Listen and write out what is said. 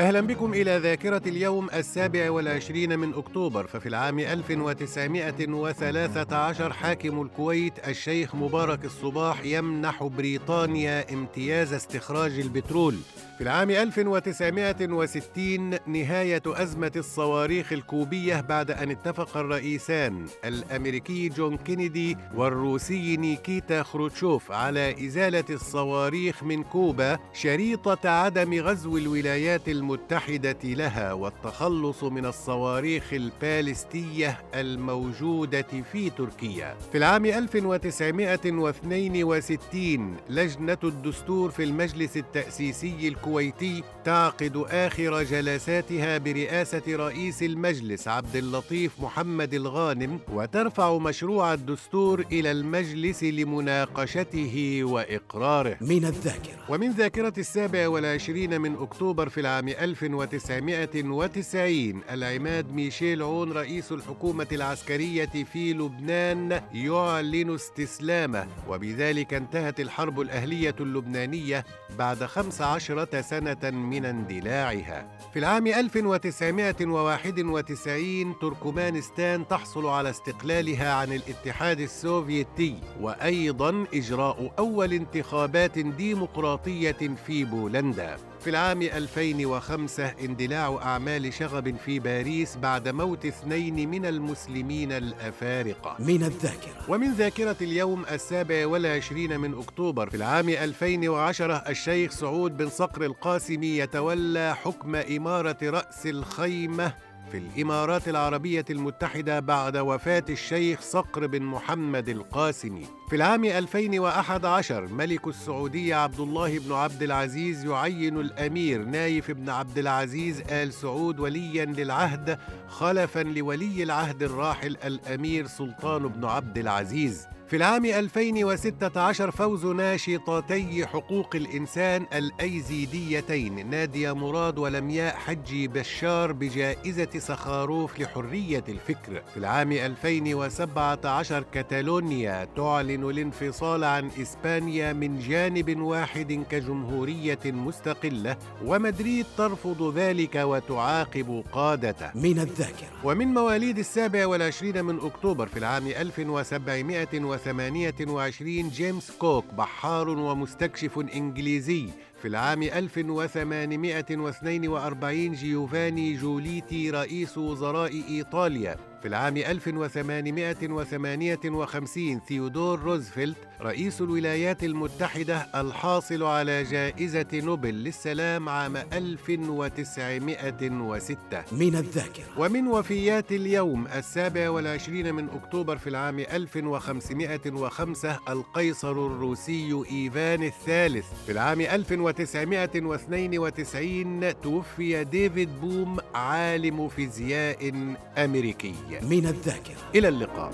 أهلا بكم إلى ذاكرة اليوم السابع والعشرين من أكتوبر ففي العام 1913 حاكم الكويت الشيخ مبارك الصباح يمنح بريطانيا امتياز استخراج البترول. في العام 1960 نهاية أزمة الصواريخ الكوبية بعد أن اتفق الرئيسان الأمريكي جون كينيدي والروسي نيكيتا خروتشوف على إزالة الصواريخ من كوبا شريطة عدم غزو الولايات لها والتخلص من الصواريخ البالستية الموجودة في تركيا. في العام 1962 لجنة الدستور في المجلس التأسيسي الكويتي الكويتي تعقد آخر جلساتها برئاسة رئيس المجلس عبد اللطيف محمد الغانم وترفع مشروع الدستور إلى المجلس لمناقشته وإقراره من الذاكرة ومن ذاكرة السابع والعشرين من أكتوبر في العام 1990 العماد ميشيل عون رئيس الحكومة العسكرية في لبنان يعلن استسلامه وبذلك انتهت الحرب الأهلية اللبنانية بعد 15 سنة من اندلاعها. في العام 1991 تركمانستان تحصل على استقلالها عن الاتحاد السوفيتي وأيضا إجراء أول انتخابات ديمقراطية في بولندا. في العام 2005 اندلاع أعمال شغب في باريس بعد موت اثنين من المسلمين الأفارقة. من الذاكرة. ومن ذاكرة اليوم السابع والعشرين من أكتوبر في العام 2010 الشيخ سعود بن صقر القاسمي يتولى حكم إمارة رأس الخيمة في الإمارات العربية المتحدة بعد وفاة الشيخ صقر بن محمد القاسمي. في العام 2011 ملك السعودية عبد الله بن عبد العزيز يعين الأمير نايف بن عبد العزيز آل سعود وليا للعهد خلفا لولي العهد الراحل الأمير سلطان بن عبد العزيز. في العام 2016 فوز ناشطتي حقوق الإنسان الأيزيديتين. نادية مراد ولمياء حجي بشار بجائزة سخاروف لحرية الفكر. في العام 2017 كتالونيا تعلن الانفصال عن إسبانيا من جانب واحد كجمهورية مستقلة ومدريد ترفض ذلك وتعاقب قادته. من الذاكرة. ومن مواليد السابع والعشرين من أكتوبر في العام 1700 1928 جيمس كوك بحار ومستكشف إنجليزي في العام 1842 جيوفاني جوليتي رئيس وزراء إيطاليا. في العام 1858 ثيودور روزفلت رئيس الولايات المتحدة الحاصل على جائزة نوبل للسلام عام 1906 من الذاكرة. ومن وفيات اليوم السابع والعشرين من أكتوبر في العام 1505 القيصر الروسي إيفان الثالث. في العام 1992 توفي ديفيد بوم عالم فيزياء أمريكي. من الذاكرة. إلى اللقاء.